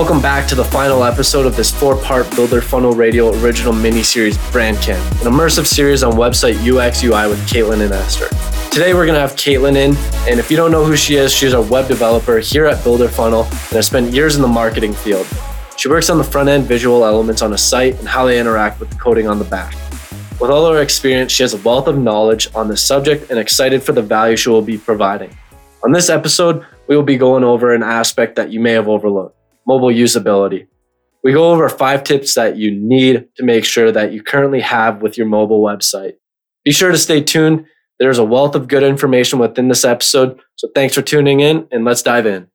Welcome back to the final episode of this four part Builder Funnel Radio original mini series Brand Camp, an immersive series on website UX UI with Caitlin and Esther. Today we're going to have Caitlin in, and if you don't know who she is, she's a web developer here at Builder Funnel and has spent years in the marketing field. She works on the front end visual elements on a site and how they interact with the coding on the back. With all her experience, she has a wealth of knowledge on this subject and excited for the value she will be providing. On this episode, we will be going over an aspect that you may have overlooked mobile usability. We go over five tips that you need to make sure that you currently have with your mobile website. Be sure to stay tuned. There's a wealth of good information within this episode. So thanks for tuning in and let's dive in.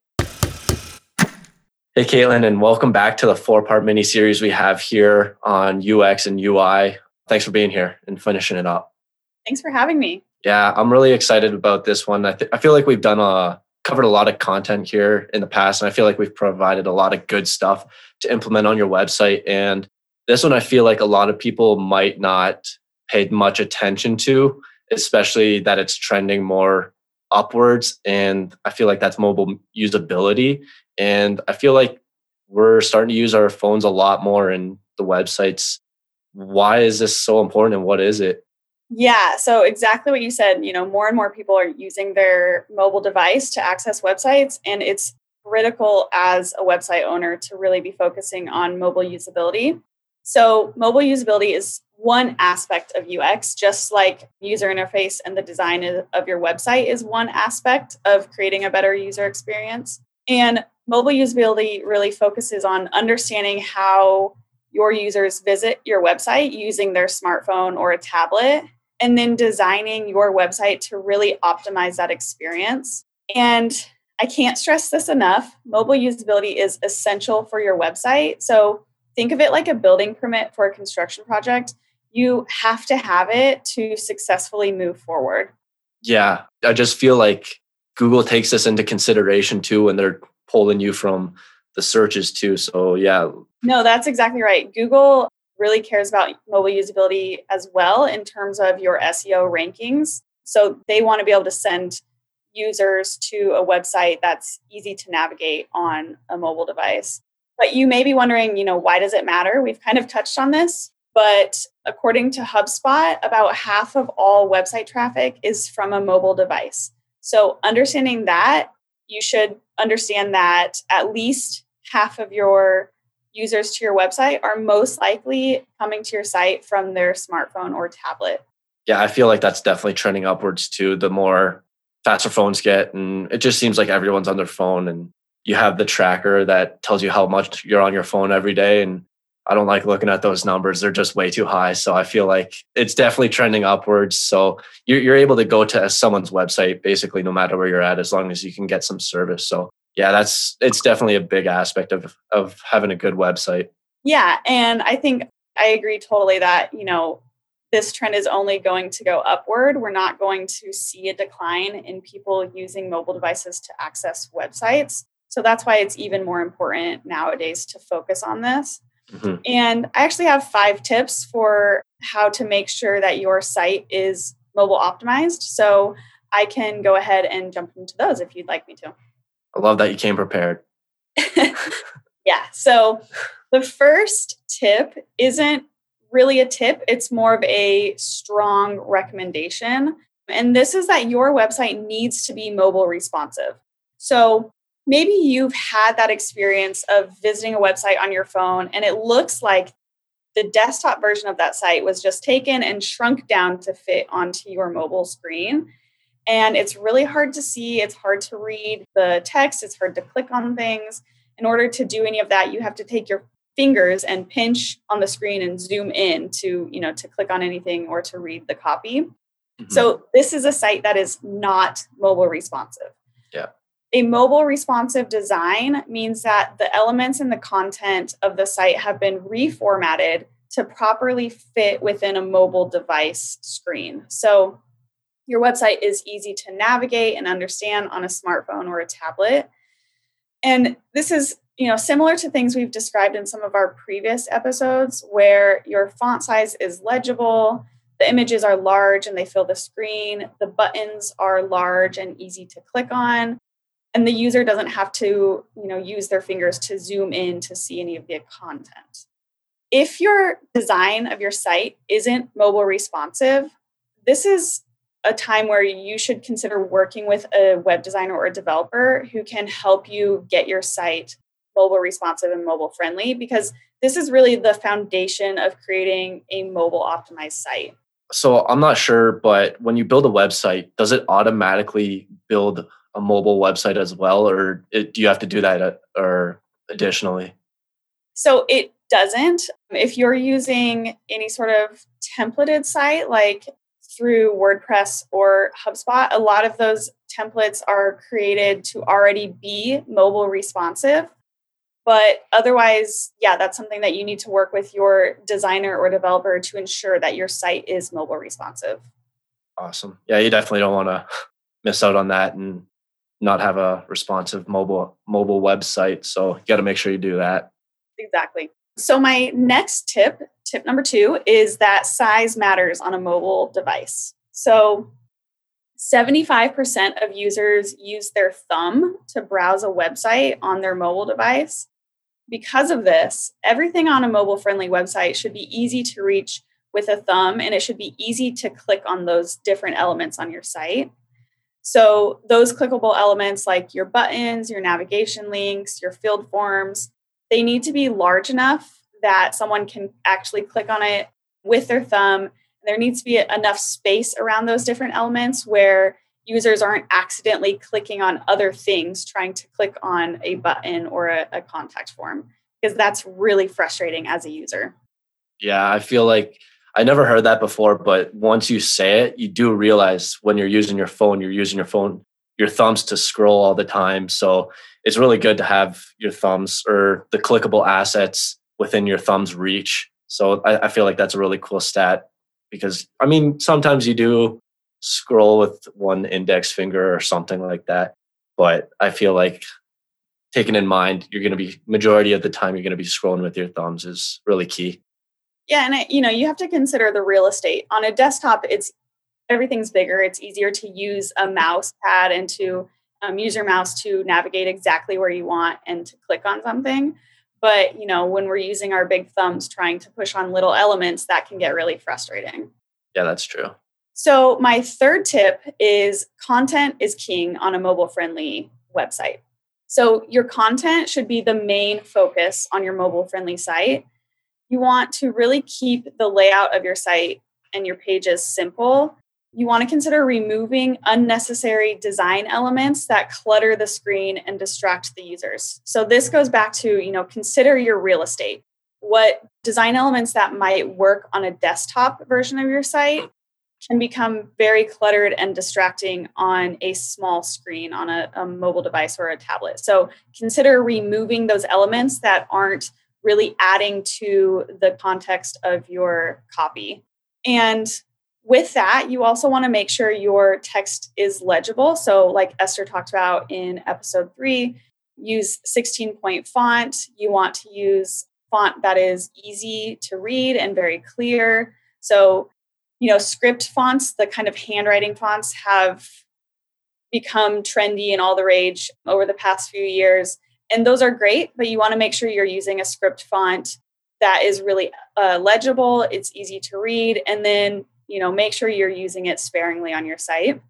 Hey, Caitlin, and welcome back to the four part mini series we have here on UX and UI. Thanks for being here and finishing it up. Thanks for having me. Yeah, I'm really excited about this one. I, th- I feel like we've done a covered a lot of content here in the past, and I feel like we've provided a lot of good stuff to implement on your website. And this one, I feel like a lot of people might not pay much attention to, especially that it's trending more upwards. And I feel like that's mobile usability. And I feel like we're starting to use our phones a lot more in the websites. Why is this so important and what is it? Yeah, so exactly what you said. You know, more and more people are using their mobile device to access websites, and it's critical as a website owner to really be focusing on mobile usability. So, mobile usability is one aspect of UX, just like user interface and the design of your website is one aspect of creating a better user experience. And mobile usability really focuses on understanding how your users visit your website using their smartphone or a tablet and then designing your website to really optimize that experience. And I can't stress this enough mobile usability is essential for your website. So think of it like a building permit for a construction project. You have to have it to successfully move forward. Yeah, I just feel like Google takes this into consideration too when they're pulling you from the searches too. So, yeah. No, that's exactly right. Google really cares about mobile usability as well in terms of your SEO rankings. So they want to be able to send users to a website that's easy to navigate on a mobile device. But you may be wondering, you know, why does it matter? We've kind of touched on this, but according to HubSpot, about half of all website traffic is from a mobile device. So understanding that, you should understand that at least half of your users to your website are most likely coming to your site from their smartphone or tablet. Yeah, I feel like that's definitely trending upwards too. The more faster phones get, and it just seems like everyone's on their phone, and you have the tracker that tells you how much you're on your phone every day. And I don't like looking at those numbers; they're just way too high. So I feel like it's definitely trending upwards. So you're, you're able to go to someone's website basically no matter where you're at, as long as you can get some service. So yeah, that's it's definitely a big aspect of of having a good website. Yeah, and I think I agree totally that, you know, this trend is only going to go upward. We're not going to see a decline in people using mobile devices to access websites. So that's why it's even more important nowadays to focus on this. Mm-hmm. And I actually have five tips for how to make sure that your site is mobile optimized. So I can go ahead and jump into those if you'd like me to. I love that you came prepared. yeah. So the first tip isn't really a tip, it's more of a strong recommendation. And this is that your website needs to be mobile responsive. So maybe you've had that experience of visiting a website on your phone and it looks like the desktop version of that site was just taken and shrunk down to fit onto your mobile screen and it's really hard to see it's hard to read the text it's hard to click on things. In order to do any of that you have to take your fingers and pinch on the screen and zoom in to you know to click on anything or to read the copy. Mm-hmm. so this is a site that is not mobile responsive. Yeah. A mobile responsive design means that the elements and the content of the site have been reformatted to properly fit within a mobile device screen. So your website is easy to navigate and understand on a smartphone or a tablet. And this is, you know, similar to things we've described in some of our previous episodes where your font size is legible, the images are large and they fill the screen, the buttons are large and easy to click on. and the user doesn't have to you know use their fingers to zoom in to see any of the content if your design of your site isn't mobile responsive this is a time where you should consider working with a web designer or a developer who can help you get your site mobile responsive and mobile friendly because this is really the foundation of creating a mobile optimized site. So I'm not sure, but when you build a website, does it automatically build a mobile website as well, or it, do you have to do that uh, or additionally? So it doesn't. If you're using any sort of templated site like through WordPress or HubSpot, a lot of those templates are created to already be mobile responsive. But otherwise, yeah, that's something that you need to work with your designer or developer to ensure that your site is mobile responsive. Awesome. Yeah, you definitely don't want to miss out on that and not have a responsive mobile mobile website. So you got to make sure you do that. Exactly. So my next tip, tip number 2 is that size matters on a mobile device. So 75% of users use their thumb to browse a website on their mobile device. Because of this, everything on a mobile friendly website should be easy to reach with a thumb and it should be easy to click on those different elements on your site. So, those clickable elements like your buttons, your navigation links, your field forms, they need to be large enough that someone can actually click on it with their thumb. There needs to be enough space around those different elements where users aren't accidentally clicking on other things trying to click on a button or a, a contact form because that's really frustrating as a user yeah i feel like i never heard that before but once you say it you do realize when you're using your phone you're using your phone your thumbs to scroll all the time so it's really good to have your thumbs or the clickable assets within your thumbs reach so I, I feel like that's a really cool stat because i mean sometimes you do scroll with one index finger or something like that. But I feel like taking in mind, you're going to be majority of the time you're going to be scrolling with your thumbs is really key. Yeah, and you know you have to consider the real estate on a desktop. It's everything's bigger. It's easier to use a mouse pad and to um, use your mouse to navigate exactly where you want and to click on something. But you know when we're using our big thumbs trying to push on little elements, that can get really frustrating. Yeah, that's true. So, my third tip is content is king on a mobile friendly website. So, your content should be the main focus on your mobile friendly site. You want to really keep the layout of your site and your pages simple. You want to consider removing unnecessary design elements that clutter the screen and distract the users. So this goes back to, you know, consider your real estate. What design elements that might work on a desktop version of your site can become very cluttered and distracting on a small screen on a, a, mobile device or a tablet. So consider removing those elements that aren't really adding to the context of your copy. And with that, you also want to make sure your text is legible. So, like Esther talked about in episode three, use 16 point font. You want to use font that is easy to read and very clear. So, you know, script fonts, the kind of handwriting fonts have become trendy and all the rage over the past few years. And those are great, but you want to make sure you're using a script font that is really uh, legible, it's easy to read, and then, you know, make sure you're using it sparingly on your site.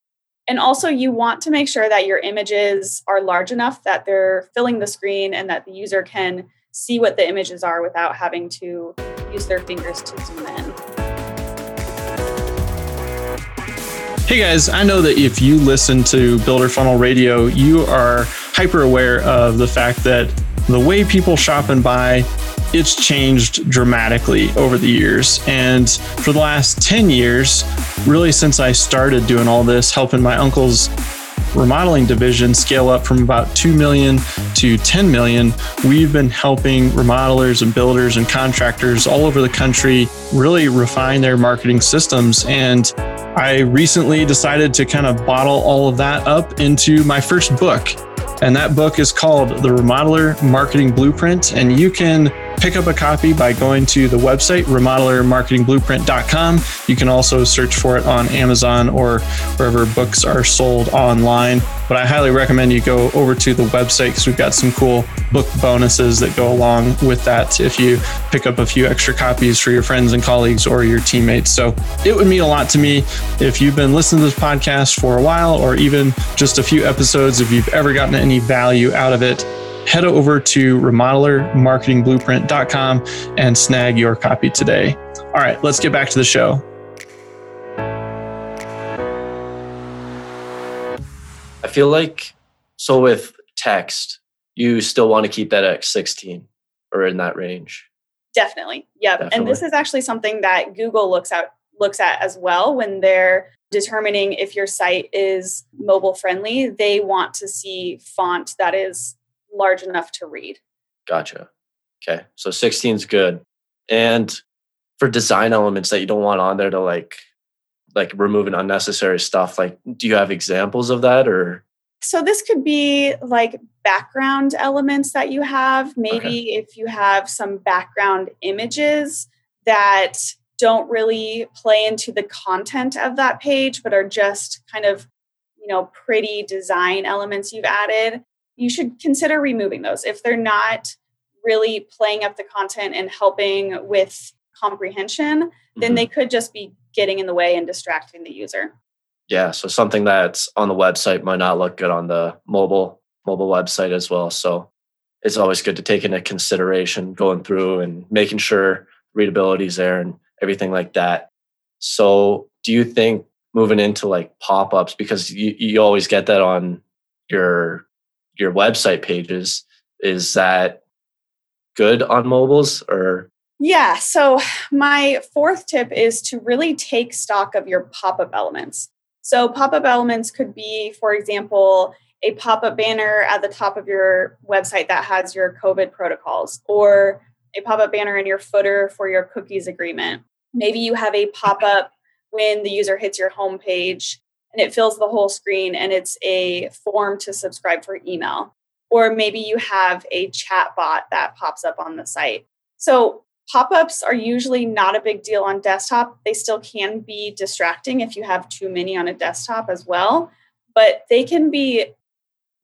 And also, you want to make sure that your images are large enough that they're filling the screen and that the user can see what the images are without having to use their fingers to zoom in. Hey guys, I know that if you listen to Builder Funnel Radio, you are hyper aware of the fact that the way people shop and buy it's changed dramatically over the years. And for the last 10 years, really since I started doing all this, helping my uncle's remodeling division scale up from about 2 million to 10 million, we've been helping remodelers and builders and contractors all over the country really refine their marketing systems. And I recently decided to kind of bottle all of that up into my first book. And that book is called The Remodeler Marketing Blueprint. And you can pick up a copy by going to the website, remodelermarketingblueprint.com. You can also search for it on Amazon or wherever books are sold online. But I highly recommend you go over to the website because we've got some cool book bonuses that go along with that if you pick up a few extra copies for your friends and colleagues or your teammates. So it would mean a lot to me if you've been listening to this podcast for a while or even just a few episodes, if you've ever gotten any value out of it head over to remodelermarketingblueprint.com and snag your copy today. All right, let's get back to the show. I feel like so with text, you still want to keep that at 16 or in that range. Definitely. Yep. Definitely. And this is actually something that Google looks at looks at as well when they're determining if your site is mobile friendly. They want to see font that is large enough to read. Gotcha. Okay. So 16 is good. And for design elements that you don't want on there to like like removing unnecessary stuff, like do you have examples of that or so this could be like background elements that you have. Maybe okay. if you have some background images that don't really play into the content of that page, but are just kind of, you know, pretty design elements you've added you should consider removing those if they're not really playing up the content and helping with comprehension mm-hmm. then they could just be getting in the way and distracting the user yeah so something that's on the website might not look good on the mobile mobile website as well so it's always good to take into consideration going through and making sure readability is there and everything like that so do you think moving into like pop-ups because you, you always get that on your your website pages is that good on mobiles or? Yeah so my fourth tip is to really take stock of your pop-up elements. So pop-up elements could be for example a pop-up banner at the top of your website that has your covid protocols or a pop-up banner in your footer for your cookies agreement. Maybe you have a pop-up when the user hits your home page and it fills the whole screen and it's a form to subscribe for email. Or maybe you have a chat bot that pops up on the site. So pop ups are usually not a big deal on desktop. They still can be distracting if you have too many on a desktop as well, but they can be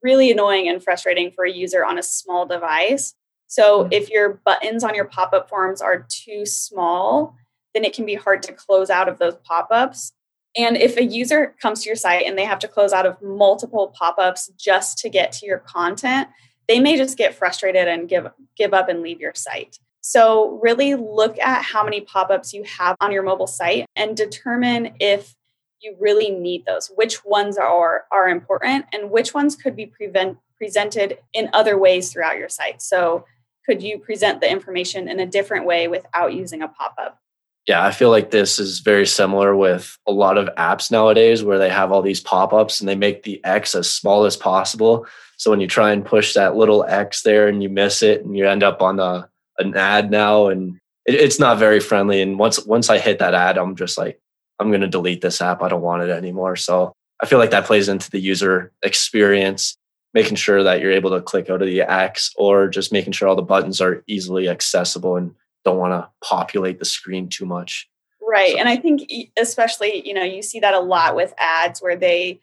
really annoying and frustrating for a user on a small device. So if your buttons on your pop up forms are too small, then it can be hard to close out of those pop ups. And if a user comes to your site and they have to close out of multiple pop-ups just to get to your content, they may just get frustrated and give give up and leave your site. So really look at how many pop-ups you have on your mobile site and determine if you really need those. Which ones are are important and which ones could be prevent, presented in other ways throughout your site. So could you present the information in a different way without using a pop-up? Yeah, I feel like this is very similar with a lot of apps nowadays where they have all these pop ups and they make the X as small as possible. So when you try and push that little X there and you miss it and you end up on the, an ad now and it, it's not very friendly. And once once I hit that ad, I'm just like, I'm going to delete this app. I don't want it anymore. So I feel like that plays into the user experience, making sure that you're able to click out of the X or just making sure all the buttons are easily accessible and don't want to populate the screen too much. Right. So. And I think especially, you know, you see that a lot with ads where they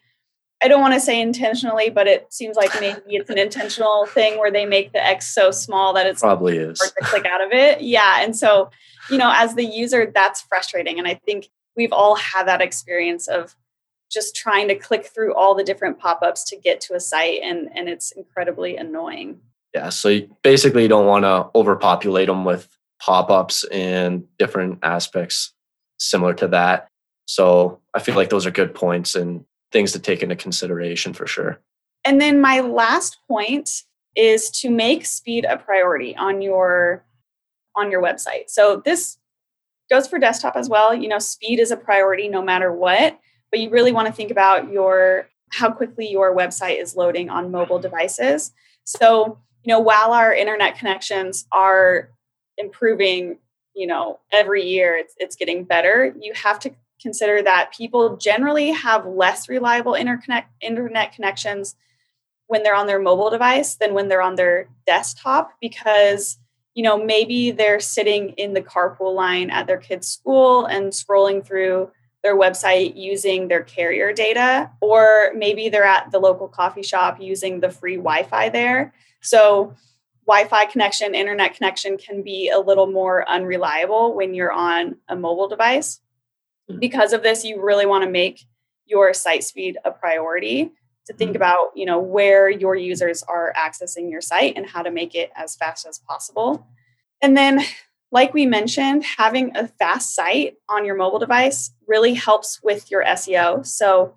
I don't want to say intentionally, but it seems like maybe it's an intentional thing where they make the X so small that it's probably is hard to click out of it. Yeah. And so, you know, as the user, that's frustrating. And I think we've all had that experience of just trying to click through all the different pop-ups to get to a site and and it's incredibly annoying. Yeah. So you basically you don't want to overpopulate them with pop-ups and different aspects similar to that. So I feel like those are good points and things to take into consideration for sure. And then my last point is to make speed a priority on your on your website. So this goes for desktop as well. You know, speed is a priority no matter what, but you really want to think about your how quickly your website is loading on mobile devices. So, you know, while our internet connections are improving you know every year it's, it's getting better you have to consider that people generally have less reliable interconnect internet connections when they're on their mobile device than when they're on their desktop because you know, maybe they're sitting in the carpool line at their kid's school and scrolling through their website using their carrier data, or maybe they're at the local coffee shop using the free Wi Fi there. So, Wi Fi connection, internet connection can be a little more unreliable when you're on a mobile device. Mm-hmm. Because of this, you really want to make your site speed a priority to think mm-hmm. about you know where your users are accessing your site and how to make it as fast as possible and then like we mentioned having a fast site on your mobile device really helps with your seo so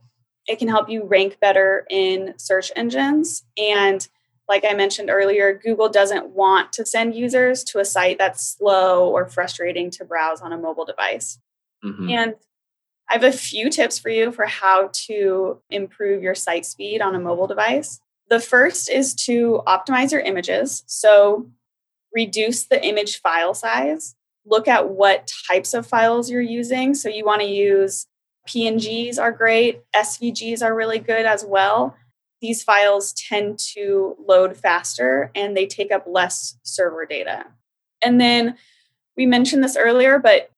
it can help you rank better in search engines and like i mentioned earlier google doesn't want to send users to a site that's slow or frustrating to browse on a mobile device mm-hmm. and I have a few tips for you for how to improve your site speed on a mobile device. The first is to optimize your images. So, reduce the image file size. Look at what types of files you're using. So, you want to use PNGs are great, SVGs are really good as well. These files tend to load faster and they take up less server data. And then we mentioned this earlier, but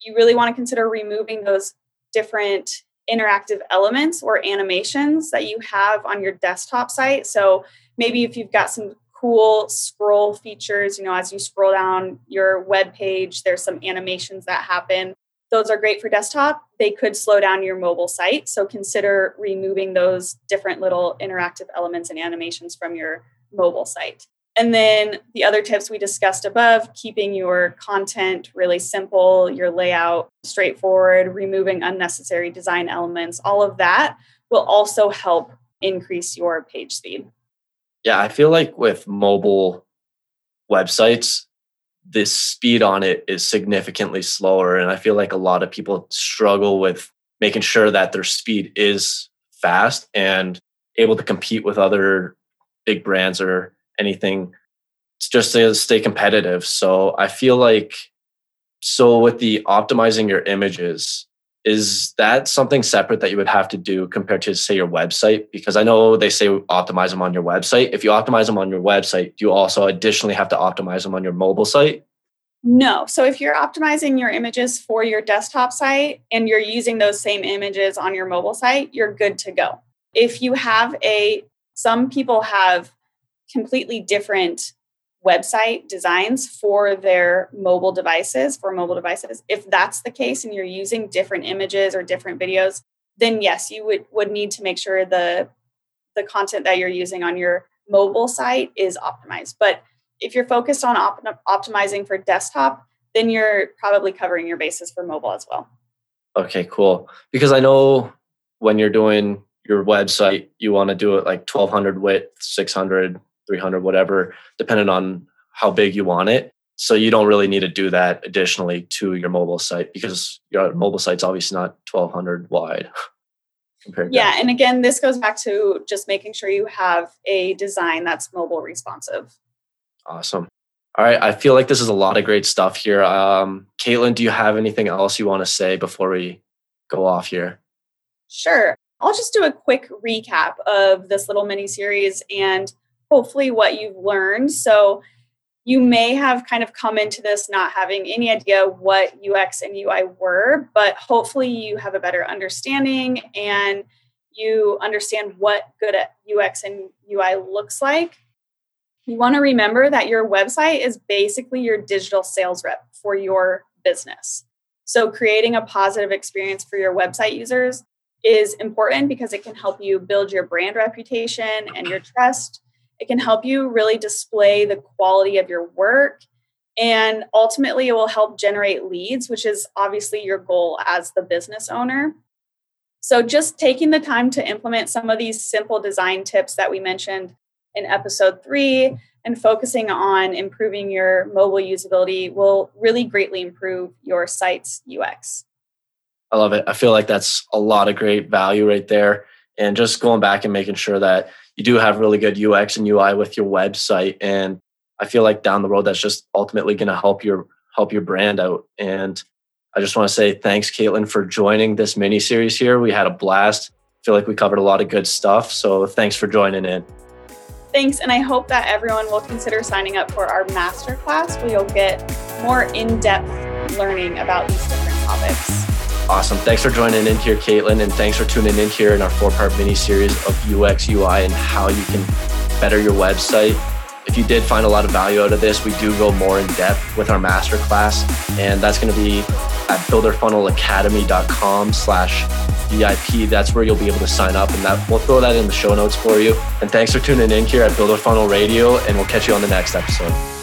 you really want to consider removing those different interactive elements or animations that you have on your desktop site. So maybe if you've got some cool scroll features, you know, as you scroll down your web page, there's some animations that happen. Those are great for desktop. They could slow down your mobile site. So consider removing those different little interactive elements and animations from your mobile site. And then the other tips we discussed above keeping your content really simple, your layout straightforward, removing unnecessary design elements, all of that will also help increase your page speed. Yeah, I feel like with mobile websites, the speed on it is significantly slower. And I feel like a lot of people struggle with making sure that their speed is fast and able to compete with other big brands or anything it's just to stay competitive. So I feel like so with the optimizing your images, is that something separate that you would have to do compared to say your website? Because I know they say optimize them on your website. If you optimize them on your website, do you also additionally have to optimize them on your mobile site? No. So if you're optimizing your images for your desktop site and you're using those same images on your mobile site, you're good to go. If you have a some people have completely different website designs for their mobile devices for mobile devices. If that's the case and you're using different images or different videos then yes you would would need to make sure the the content that you're using on your mobile site is optimized. But if you're focused on op- optimizing for desktop then you're probably covering your bases for mobile as well. Okay cool. Because i know when you're doing your website you want to do it like 1200 width 600 300, whatever, depending on how big you want it. So you don't really need to do that additionally to your mobile site because your mobile site's obviously not 1200 wide. compared yeah, to- and again, this goes back to just making sure you have a design that's mobile responsive. Awesome. All right, I feel like this is a lot of great stuff here. Um, Caitlin, do you have anything else you want to say before we go off here? Sure. I'll just do a quick recap of this little mini series and hopefully what you've learned. So you may have kind of come into this not having any idea what UX and UI were, but hopefully you have a better understanding and you understand what good UX and UI looks like. You want to remember that your website is basically your digital sales rep for your business. So, creating a positive experience for your website users is important because it can help you build your brand reputation and your trust it can help you really display the quality of your work. And ultimately, it will help generate leads, which is obviously your goal as the business owner. So, just taking the time to implement some of these simple design tips that we mentioned in episode three and focusing on improving your mobile usability will really greatly improve your site's UX. I love it. I feel like that's a lot of great value right there. And just going back and making sure that you do have really good UX and UI with your website. And I feel like down the road, that's just ultimately going to help your help your brand out. And I just want to say thanks, Caitlin, for joining this mini series here. We had a blast. I feel like we covered a lot of good stuff. So thanks for joining in. Thanks, and I hope that everyone will consider signing up for our masterclass where you'll get more in depth learning about these different topics. Awesome. Thanks for joining in here, Caitlin, and thanks for tuning in here in our four part mini series of UX, UI, and how you can better your website. If you did find a lot of value out of this, we do go more in depth with our masterclass, and that's going to be at builderfunnelacademy.com slash VIP. That's where you'll be able to sign up, and that we'll throw that in the show notes for you. And thanks for tuning in here at Builder Funnel Radio, and we'll catch you on the next episode.